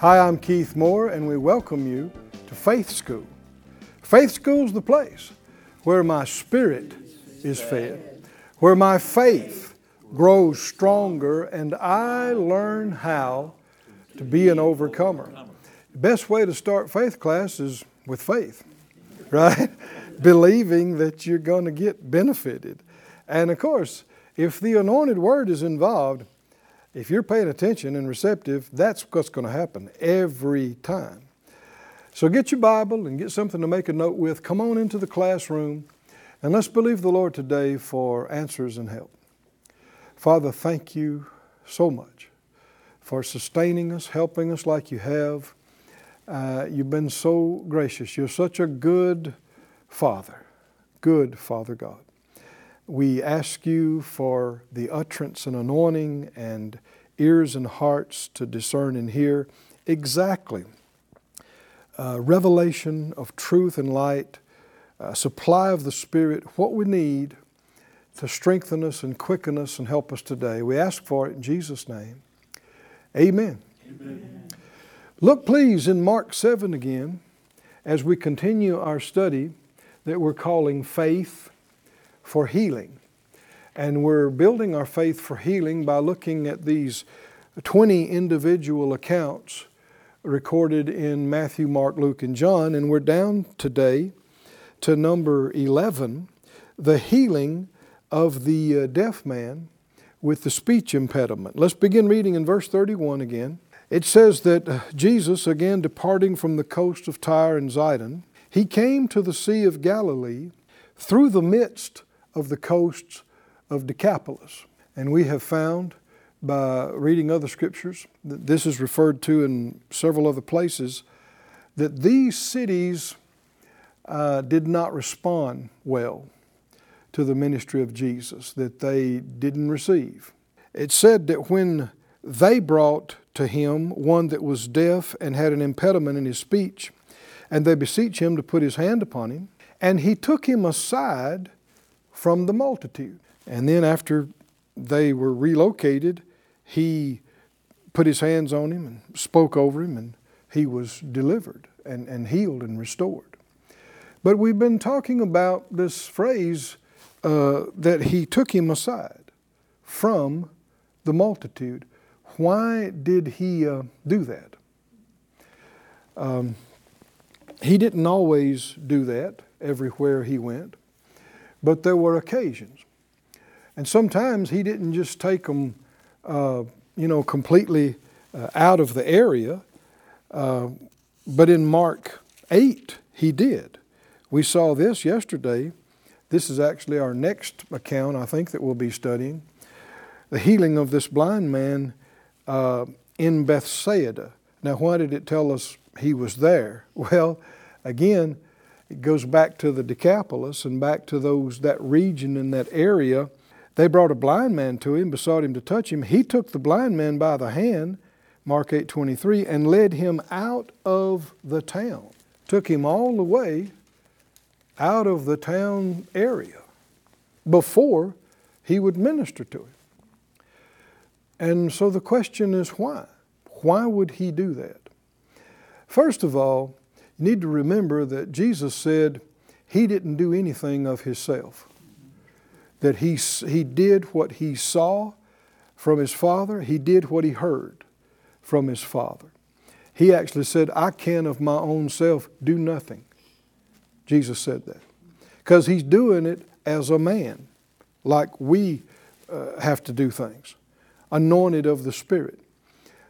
Hi, I'm Keith Moore, and we welcome you to Faith School. Faith School's the place where my spirit is fed, where my faith grows stronger, and I learn how to be an overcomer. The best way to start faith class is with faith, right? Believing that you're going to get benefited. And of course, if the anointed word is involved, if you're paying attention and receptive, that's what's going to happen every time. So get your Bible and get something to make a note with. Come on into the classroom and let's believe the Lord today for answers and help. Father, thank you so much for sustaining us, helping us like you have. Uh, you've been so gracious. You're such a good Father, good Father God. We ask you for the utterance and anointing and ears and hearts to discern and hear exactly uh, revelation of truth and light, uh, supply of the Spirit, what we need to strengthen us and quicken us and help us today. We ask for it in Jesus' name. Amen. Amen. Look, please, in Mark 7 again as we continue our study that we're calling Faith for Healing. And we're building our faith for healing by looking at these 20 individual accounts recorded in Matthew, Mark, Luke, and John. And we're down today to number 11 the healing of the uh, deaf man with the speech impediment. Let's begin reading in verse 31 again. It says that uh, Jesus, again departing from the coast of Tyre and Zidon, he came to the Sea of Galilee through the midst of the coasts of Decapolis. And we have found by reading other scriptures that this is referred to in several other places that these cities uh, did not respond well to the ministry of Jesus, that they didn't receive. It said that when they brought to him one that was deaf and had an impediment in his speech, and they beseech him to put his hand upon him, and he took him aside from the multitude. And then after they were relocated, he put his hands on him and spoke over him, and he was delivered and, and healed and restored. But we've been talking about this phrase uh, that he took him aside from the multitude. Why did he uh, do that? Um, he didn't always do that everywhere he went, but there were occasions. And sometimes he didn't just take them, uh, you know, completely uh, out of the area, uh, but in Mark 8, he did. We saw this yesterday. This is actually our next account, I think, that we'll be studying. The healing of this blind man uh, in Bethsaida. Now, why did it tell us he was there? Well, again, it goes back to the Decapolis and back to those that region in that area. They brought a blind man to him, besought him to touch him. He took the blind man by the hand, Mark 8:23, and led him out of the town. Took him all the way out of the town area before he would minister to him. And so the question is why? Why would he do that? First of all, you need to remember that Jesus said he didn't do anything of himself. That he, he did what he saw from his Father, he did what he heard from his Father. He actually said, I can of my own self do nothing. Jesus said that. Because he's doing it as a man, like we uh, have to do things, anointed of the Spirit.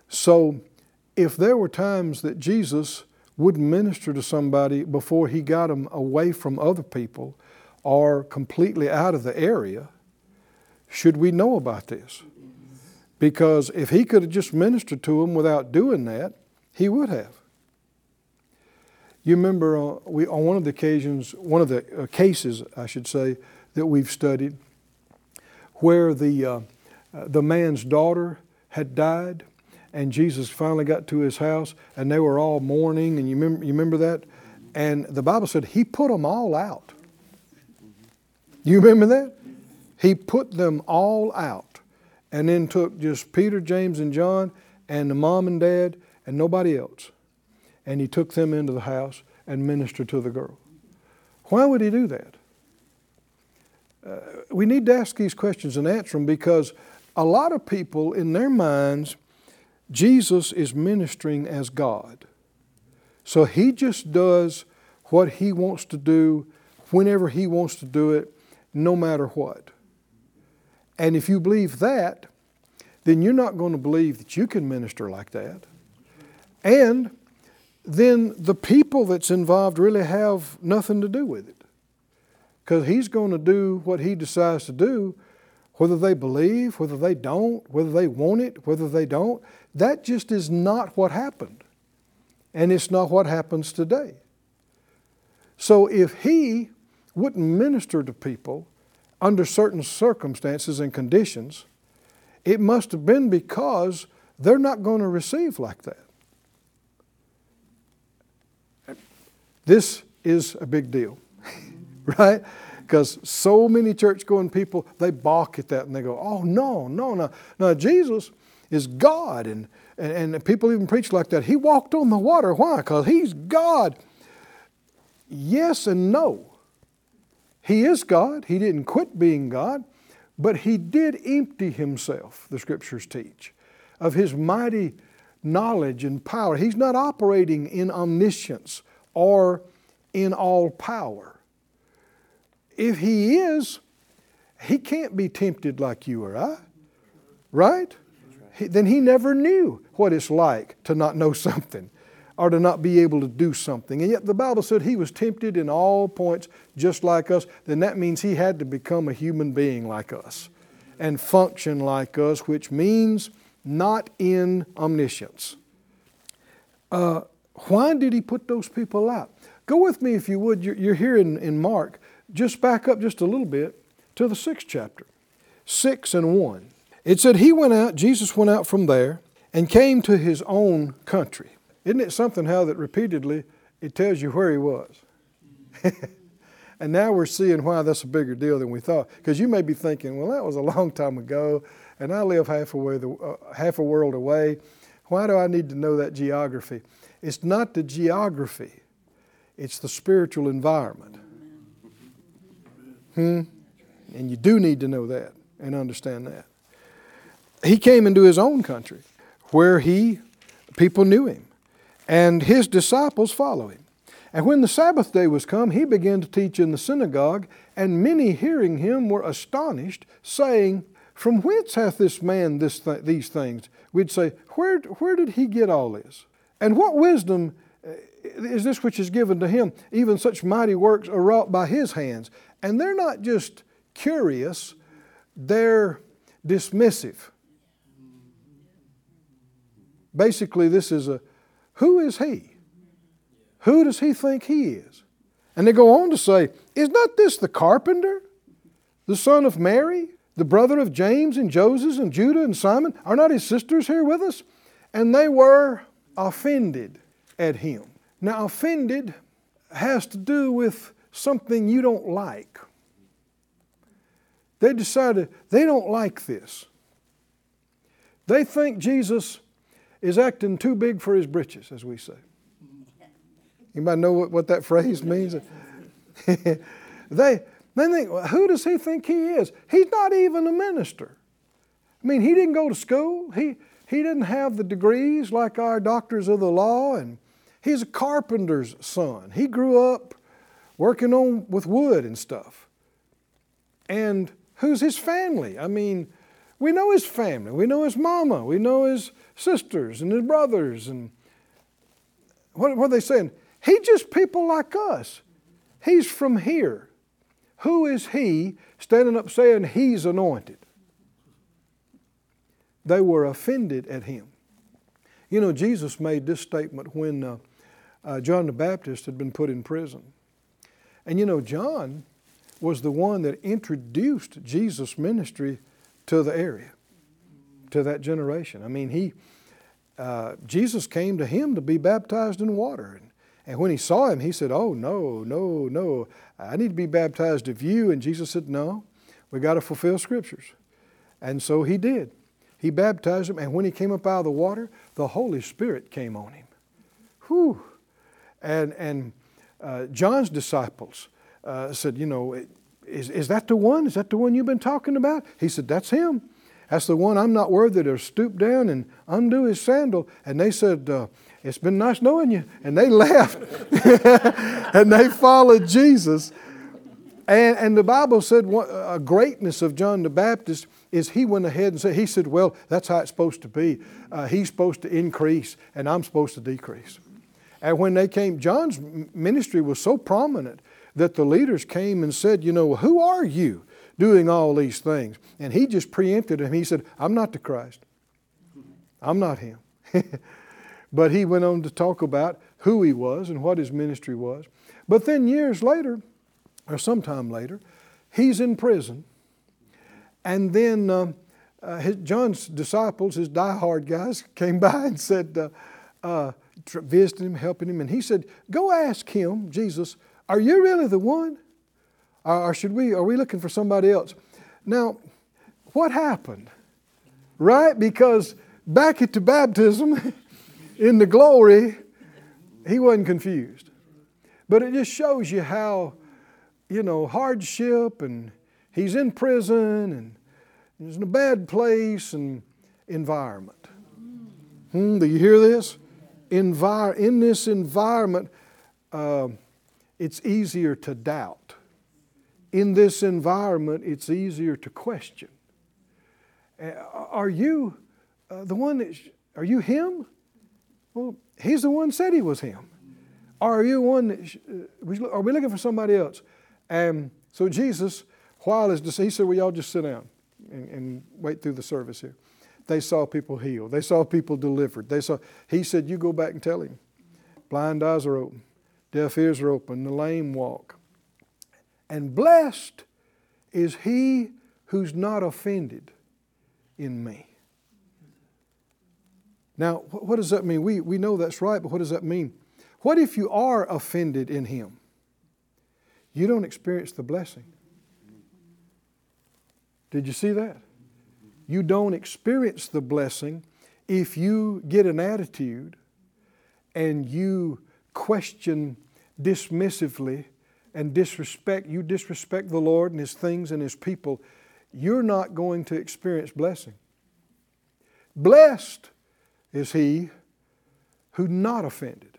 So if there were times that Jesus wouldn't minister to somebody before he got them away from other people or completely out of the area, should we know about this? Because if he could have just ministered to them without doing that, he would have. You remember uh, we, on one of the occasions, one of the uh, cases, I should say, that we've studied, where the, uh, uh, the man's daughter had died, and Jesus finally got to his house, and they were all mourning, and you remember, you remember that? And the Bible said he put them all out. You remember that? He put them all out, and then took just Peter, James, and John, and the mom and dad, and nobody else and he took them into the house and ministered to the girl. Why would he do that? Uh, we need to ask these questions and answer them because a lot of people, in their minds, Jesus is ministering as God. So he just does what he wants to do whenever he wants to do it, no matter what. And if you believe that, then you're not going to believe that you can minister like that. And then the people that's involved really have nothing to do with it. Because he's going to do what he decides to do, whether they believe, whether they don't, whether they want it, whether they don't. That just is not what happened. And it's not what happens today. So if he wouldn't minister to people under certain circumstances and conditions, it must have been because they're not going to receive like that. This is a big deal, right? Because so many church going people, they balk at that and they go, oh, no, no, no. No, Jesus is God. And, and, and people even preach like that. He walked on the water. Why? Because he's God. Yes and no. He is God. He didn't quit being God, but he did empty himself, the scriptures teach, of his mighty knowledge and power. He's not operating in omniscience or in all power. If He is, He can't be tempted like you or I, right? He, then He never knew what it's like to not know something or to not be able to do something. And yet the Bible said He was tempted in all points just like us. Then that means He had to become a human being like us and function like us, which means not in omniscience. Uh, why did he put those people out? Go with me, if you would. You're, you're here in, in Mark. Just back up just a little bit to the sixth chapter, 6 and 1. It said, He went out, Jesus went out from there and came to his own country. Isn't it something how that repeatedly it tells you where he was? and now we're seeing why that's a bigger deal than we thought. Because you may be thinking, well, that was a long time ago, and I live half a, the, uh, half a world away. Why do I need to know that geography? It's not the geography, it's the spiritual environment. Hmm? And you do need to know that and understand that. He came into his own country where he people knew him and his disciples follow him. And when the Sabbath day was come, he began to teach in the synagogue, and many hearing him were astonished, saying, From whence hath this man this th- these things? We'd say, where, where did he get all this? And what wisdom uh, is this which is given to him? Even such mighty works are wrought by his hands. And they're not just curious, they're dismissive. Basically, this is a who is he? Who does he think he is? And they go on to say, Is not this the carpenter, the son of Mary, the brother of James and Joseph and Judah and Simon? Are not his sisters here with us? And they were offended at him. Now, offended has to do with something you don't like. They decided they don't like this. They think Jesus is acting too big for his britches, as we say. Anybody know what, what that phrase means? they, they think, well, who does he think he is? He's not even a minister. I mean, he didn't go to school. He, he didn't have the degrees like our doctors of the law, and he's a carpenter's son. He grew up working on with wood and stuff. And who's his family? I mean, we know his family. We know his mama. We know his sisters and his brothers. And what, what are they saying? He's just people like us. He's from here. Who is he standing up saying he's anointed? They were offended at him. You know, Jesus made this statement when uh, uh, John the Baptist had been put in prison. And you know, John was the one that introduced Jesus' ministry to the area, to that generation. I mean, he, uh, Jesus came to him to be baptized in water. And, and when he saw him, he said, Oh, no, no, no, I need to be baptized of you. And Jesus said, No, we got to fulfill scriptures. And so he did. He baptized him, and when he came up out of the water, the Holy Spirit came on him. Whew. And, and uh, John's disciples uh, said, You know, is, is that the one? Is that the one you've been talking about? He said, That's him. That's the one I'm not worthy to stoop down and undo his sandal. And they said, uh, It's been nice knowing you. And they left and they followed Jesus. And, and the Bible said a greatness of John the Baptist is he went ahead and said, He said, Well, that's how it's supposed to be. Uh, he's supposed to increase, and I'm supposed to decrease. And when they came, John's ministry was so prominent that the leaders came and said, You know, who are you doing all these things? And he just preempted him. He said, I'm not the Christ. I'm not him. but he went on to talk about who he was and what his ministry was. But then years later, or sometime later, he's in prison. And then uh, uh, his, John's disciples, his diehard guys, came by and said, uh, uh visiting him, helping him, and he said, Go ask him, Jesus, are you really the one? Or should we, are we looking for somebody else? Now, what happened? Right? Because back at the baptism, in the glory, he wasn't confused. But it just shows you how, you know, hardship and he's in prison and he's in a bad place and environment. Hmm, do you hear this? Envir- in this environment, uh, it's easier to doubt. In this environment, it's easier to question. Are you uh, the one that, sh- are you him? Well, he's the one said he was him. Are you one that, sh- uh, are we looking for somebody else? And so Jesus, while his, he said, well, y'all just sit down and, and wait through the service here. They saw people healed. They saw people delivered. They saw, he said, you go back and tell him. Blind eyes are open. Deaf ears are open, the lame walk. And blessed is he who's not offended in me. Now, what does that mean? We, we know that's right, but what does that mean? What if you are offended in him? You don't experience the blessing. Did you see that? You don't experience the blessing if you get an attitude and you question dismissively and disrespect, you disrespect the Lord and His things and His people, you're not going to experience blessing. Blessed is he who not offended,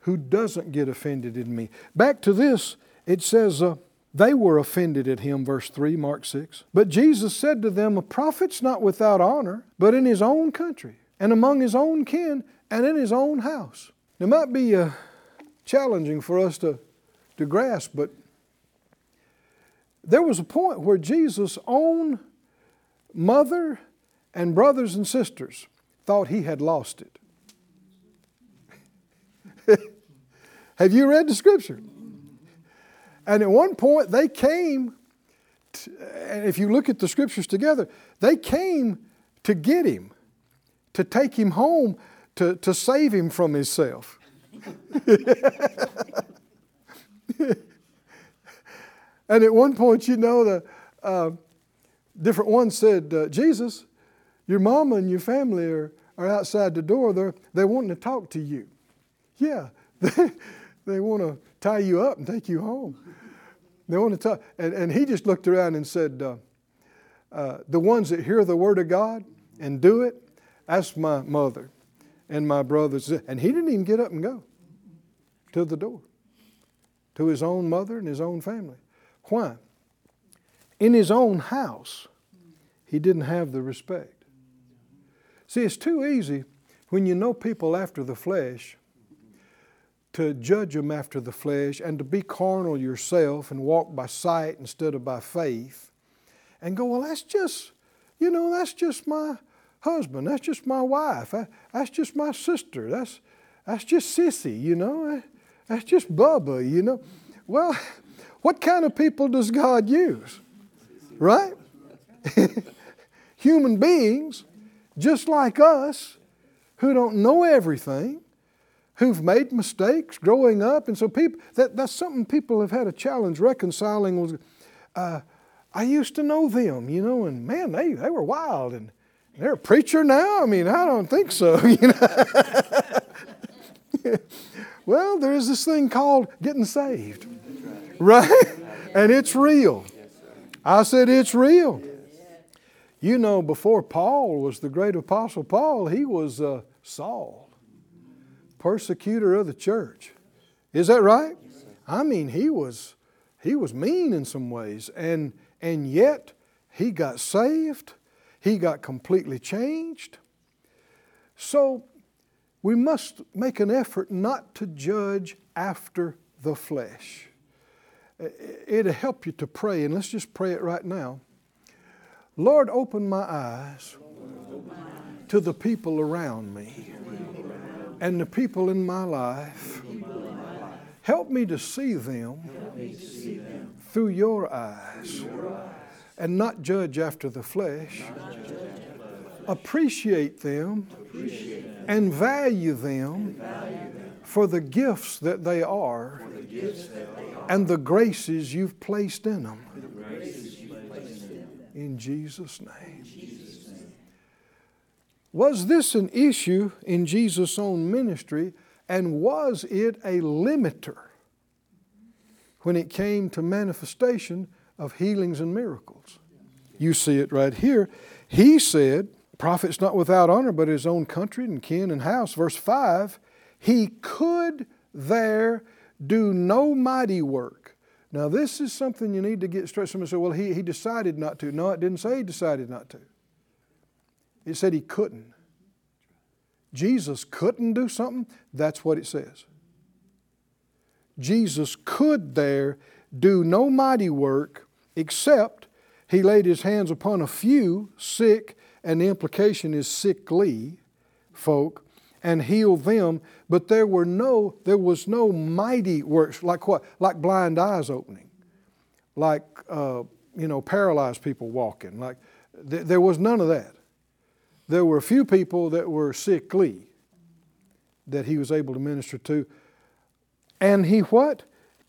who doesn't get offended in me. Back to this, it says, uh, they were offended at him, verse 3, Mark 6. But Jesus said to them, A prophet's not without honor, but in his own country, and among his own kin, and in his own house. It might be uh, challenging for us to, to grasp, but there was a point where Jesus' own mother and brothers and sisters thought he had lost it. Have you read the scripture? And at one point, they came, to, and if you look at the scriptures together, they came to get him, to take him home, to, to save him from himself. and at one point, you know, the uh, different ones said, uh, Jesus, your mama and your family are, are outside the door. They're, they're wanting to talk to you. Yeah, they, want to tie you up and take you home. They want to talk. And, and he just looked around and said, uh, uh, The ones that hear the word of God and do it, that's my mother and my brothers. And he didn't even get up and go to the door to his own mother and his own family. Why? In his own house, he didn't have the respect. See, it's too easy when you know people after the flesh to judge them after the flesh and to be carnal yourself and walk by sight instead of by faith and go, well, that's just, you know, that's just my husband. That's just my wife. That's just my sister. That's, that's just sissy, you know. That's just Bubba, you know. Well, what kind of people does God use? Right? Human beings, just like us, who don't know everything, who've made mistakes growing up. And so people, that, that's something people have had a challenge reconciling was, Uh, I used to know them, you know, and man, they, they were wild. And they're a preacher now? I mean, I don't think so, you know. well, there's this thing called getting saved, right? And it's real. I said, it's real. You know, before Paul was the great apostle Paul, he was uh, Saul, persecutor of the church. Is that right? I mean, he was he was mean in some ways, and and yet he got saved. He got completely changed. So we must make an effort not to judge after the flesh. It'll help you to pray, and let's just pray it right now. Lord, open my eyes to the people around me and the people in my life. Help me to see them through your eyes and not judge after the flesh. Appreciate them and value them for the gifts that they are and the graces you've placed in them. In Jesus' name. Was this an issue in Jesus' own ministry, and was it a limiter when it came to manifestation of healings and miracles? You see it right here. He said, Prophet's not without honor, but his own country and kin and house. Verse 5 He could there do no mighty work. Now, this is something you need to get straight. Somebody say, well, he, he decided not to. No, it didn't say he decided not to. It said he couldn't. Jesus couldn't do something, that's what it says. Jesus could there do no mighty work except he laid his hands upon a few sick, and the implication is sickly folk, and healed them. But there were no, there was no mighty works like what? Like blind eyes opening, like uh, you know paralyzed people walking. Like th- there was none of that there were a few people that were sickly that he was able to minister to. And he what?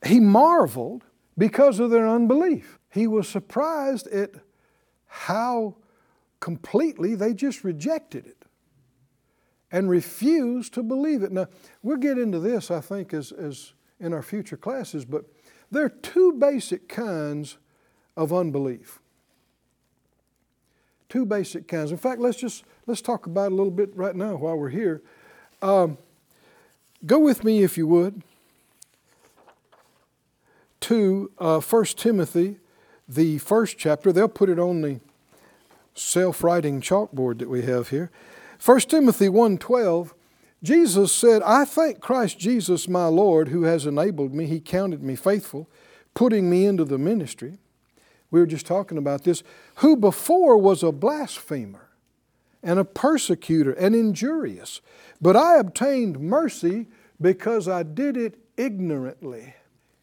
He marveled because of their unbelief. He was surprised at how completely they just rejected it and refused to believe it. Now, we'll get into this, I think, as, as in our future classes, but there are two basic kinds of unbelief two basic kinds. In fact, let's just let's talk about a little bit right now while we're here. Um, go with me, if you would, to uh, 1 Timothy, the first chapter. They'll put it on the self-writing chalkboard that we have here. 1 Timothy 1.12, Jesus said, I thank Christ Jesus my Lord who has enabled me. He counted me faithful, putting me into the ministry we were just talking about this, who before was a blasphemer and a persecutor and injurious. But I obtained mercy because I did it ignorantly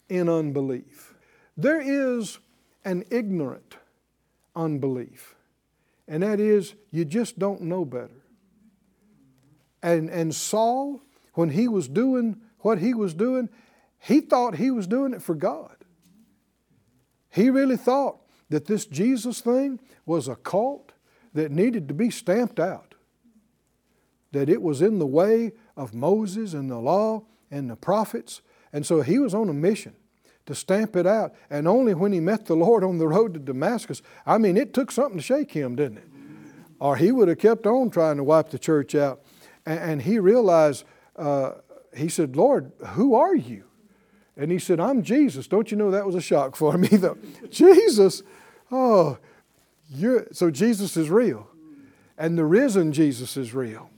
in unbelief. There is an ignorant unbelief, and that is you just don't know better. And, and Saul, when he was doing what he was doing, he thought he was doing it for God. He really thought that this Jesus thing was a cult that needed to be stamped out, that it was in the way of Moses and the law and the prophets. And so he was on a mission to stamp it out. And only when he met the Lord on the road to Damascus, I mean, it took something to shake him, didn't it? Or he would have kept on trying to wipe the church out. And, he realized, uh, he said, Lord, who are you? And he said, I'm Jesus. Don't you know that was a shock for me, though? Jesus? Oh, you're, so Jesus is real. And the risen Jesus is real.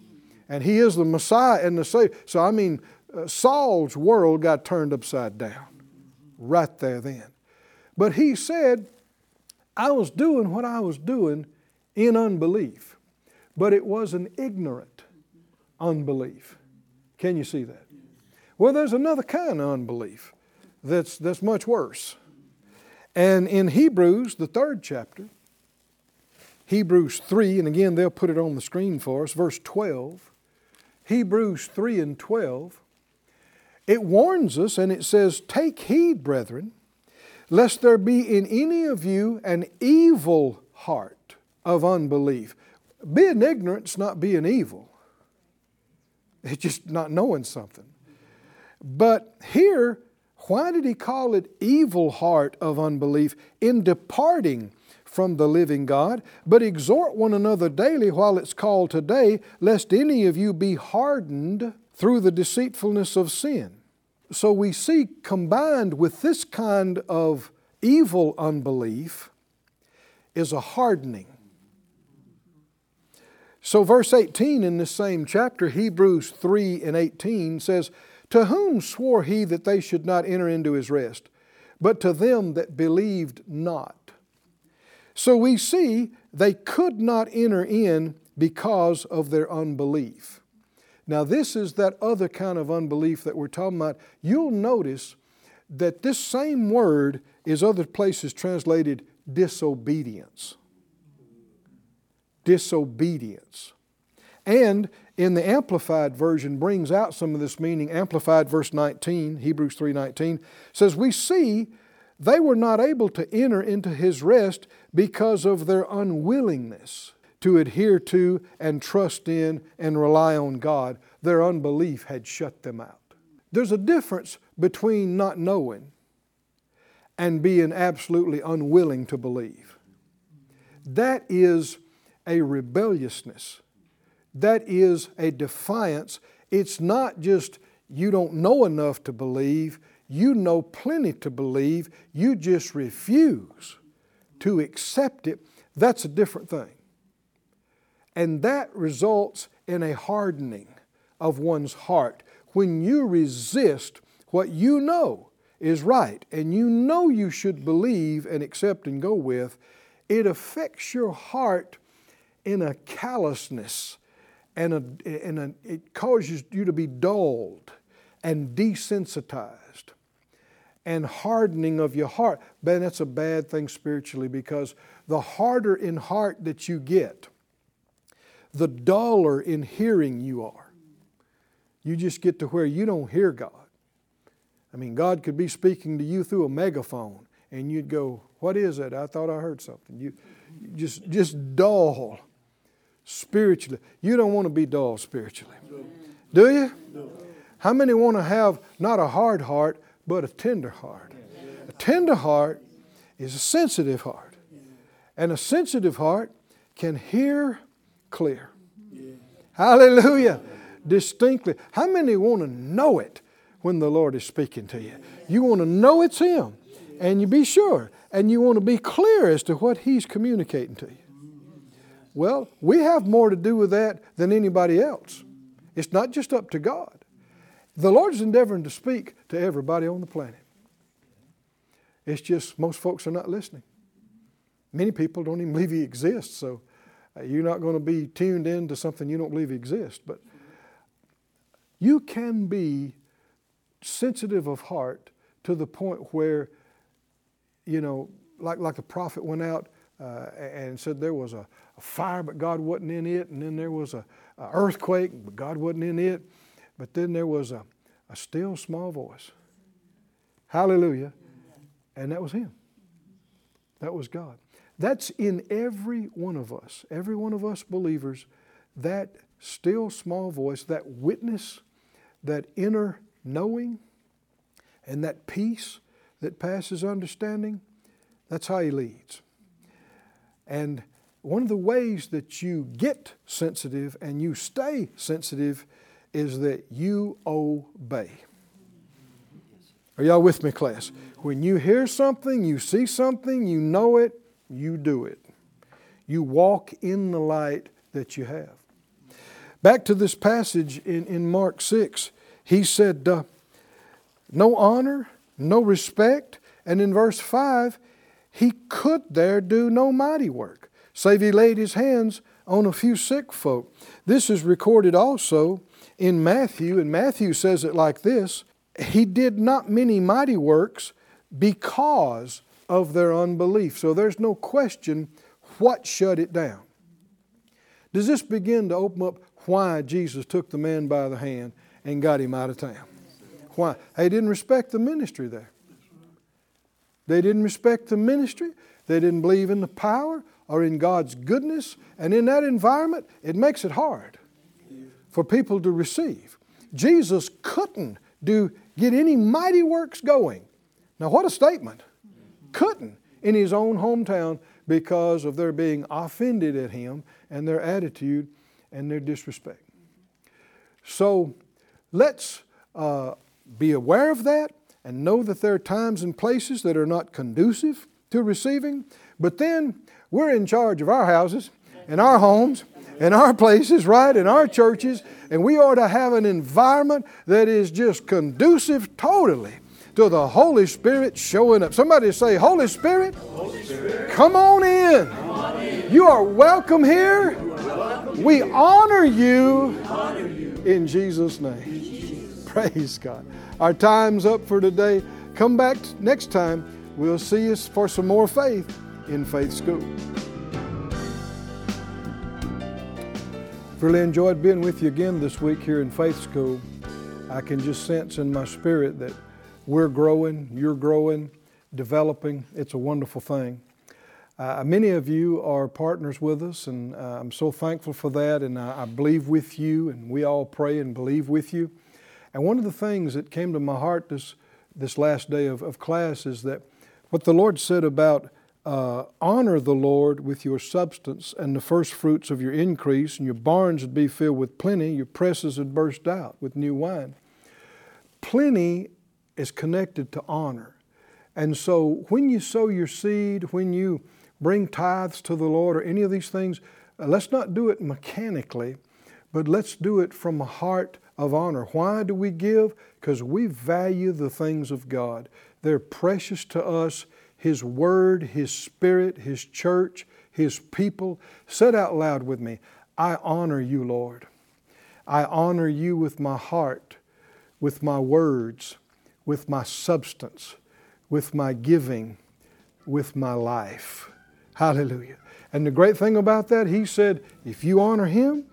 And he is the Messiah and the Savior. So, I mean, uh, Saul's world got turned upside down right there then. But he said, I was doing what I was doing in unbelief, but it was an ignorant unbelief. Can you see that? Well, there's another kind of unbelief that's, that's much worse. And in Hebrews, the third chapter, Hebrews 3, and again they'll put it on the screen for us, verse 12. Hebrews 3 and 12, it warns us and it says, Take heed, brethren, lest there be in any of you an evil heart of unbelief. Being ignorant is not being evil, it's just not knowing something. But here, why did he call it evil heart of unbelief? In departing from the living God, but exhort one another daily while it's called today, lest any of you be hardened through the deceitfulness of sin. So we see combined with this kind of evil unbelief is a hardening. So, verse 18 in this same chapter, Hebrews 3 and 18 says, To whom swore he that they should not enter into his rest, but to them that believed not? So we see they could not enter in because of their unbelief. Now, this is that other kind of unbelief that we're talking about. You'll notice that this same word is other places translated disobedience. Disobedience. And in the amplified version brings out some of this meaning. Amplified verse 19, Hebrews 3:19 says we see they were not able to enter into his rest because of their unwillingness to adhere to and trust in and rely on God. Their unbelief had shut them out. There's a difference between not knowing and being absolutely unwilling to believe. That is a rebelliousness. That is a defiance. It's not just you don't know enough to believe, you know plenty to believe, you just refuse to accept it. That's a different thing. And that results in a hardening of one's heart. When you resist what you know is right and you know you should believe and accept and go with, it affects your heart in a callousness and, a, and a, it causes you to be dulled and desensitized and hardening of your heart. Man, that's a bad thing spiritually because the harder in heart that you get, the duller in hearing you are. You just get to where you don't hear God. I mean, God could be speaking to you through a megaphone, and you'd go, "What is it? I thought I heard something." You just just dull spiritually. You don't want to be dull spiritually, do you? How many want to have not a hard heart, but a tender heart? A tender heart is a sensitive heart, and a sensitive heart can hear clear. Hallelujah. Distinctly. How many want to know it when the Lord is speaking to you? You want to know it's Him, and you be sure, and you want to be clear as to what He's communicating to you. Well, we have more to do with that than anybody else. It's not just up to God. The Lord is endeavoring to speak to everybody on the planet. It's just most folks are not listening. Many people don't even believe He exists, so uh, you're not going to be tuned in to something you don't believe exists. But you can be sensitive of heart to the point where, you know, like, like the prophet went out uh, and said there was a, a, fire, but God wasn't in it, and then there was a, a, earthquake, but God wasn't in it, but then there was a, a still small voice. Hallelujah. And that was Him. That was God. That's in every one of us, every one of us believers, that still small voice, that witness, that inner knowing, and that peace that passes understanding. That's how He leads. And one of the ways that you get sensitive and you stay sensitive is that you obey. Are y'all with me, class? When you hear something, you see something, you know it, you do it. You walk in the light that you have. Back to this passage in, in Mark 6, he said, uh, No honor, no respect. And in verse 5, he could there do no mighty work, save he laid his hands on a few sick folk. This is recorded also in Matthew, and Matthew says it like this He did not many mighty works because of their unbelief. So there's no question what shut it down. Does this begin to open up why Jesus took the man by the hand and got him out of town? Why? They didn't respect the ministry there. They didn't respect the ministry. They didn't believe in the power or in God's goodness. And in that environment, it makes it hard for people to receive. Jesus couldn't do get any mighty works going. Now what a statement. Couldn't in his own hometown because of their being offended at him and their attitude and their disrespect. So let's uh, be aware of that and know that there are times and places that are not conducive to receiving, but then we're in charge of our houses and our homes and our places, right, in our churches, and we ought to have an environment that is just conducive totally to the Holy Spirit showing up. Somebody say, Holy Spirit, Holy Spirit. Come, on come on in. You are welcome here. We honor you in Jesus' name. Praise God. Our time's up for today. Come back next time. We'll see you for some more faith in Faith School. Really enjoyed being with you again this week here in Faith School. I can just sense in my spirit that we're growing, you're growing, developing. It's a wonderful thing. Uh, many of you are partners with us, and uh, I'm so thankful for that. And I, I, believe with you, and we all pray and believe with you. And one of the things that came to my heart this, this last day of, of class is that what the Lord said about uh, honor the Lord with your substance and the first fruits of your increase, and your barns would be filled with plenty, your presses would burst out with new wine. Plenty is connected to honor. And so when you sow your seed, when you bring tithes to the Lord or any of these things, uh, let's not do it mechanically, but let's do it from a heart of honor. Why do we give? Because we value the things of God. They're precious to us. His Word, His Spirit, His church, His people. Said out loud with me, I honor you, Lord. I honor you with my heart, with my words, with my substance, with my giving, with my life. Hallelujah. And the great thing about that, he said, if you honor him,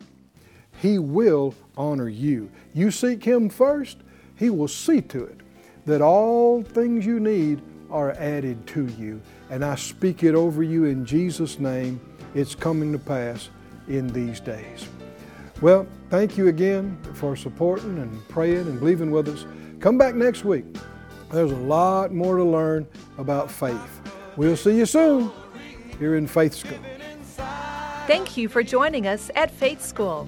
he will honor you. You seek him first, he will see to it that all things you need are added to you. And I speak it over you in Jesus' name. It's coming to pass in these days. Well, thank you again for supporting and praying and believing with us. Come back next week. There's a lot more to learn about faith. We'll see you soon here in Faith School. Thank you for joining us at Faith School.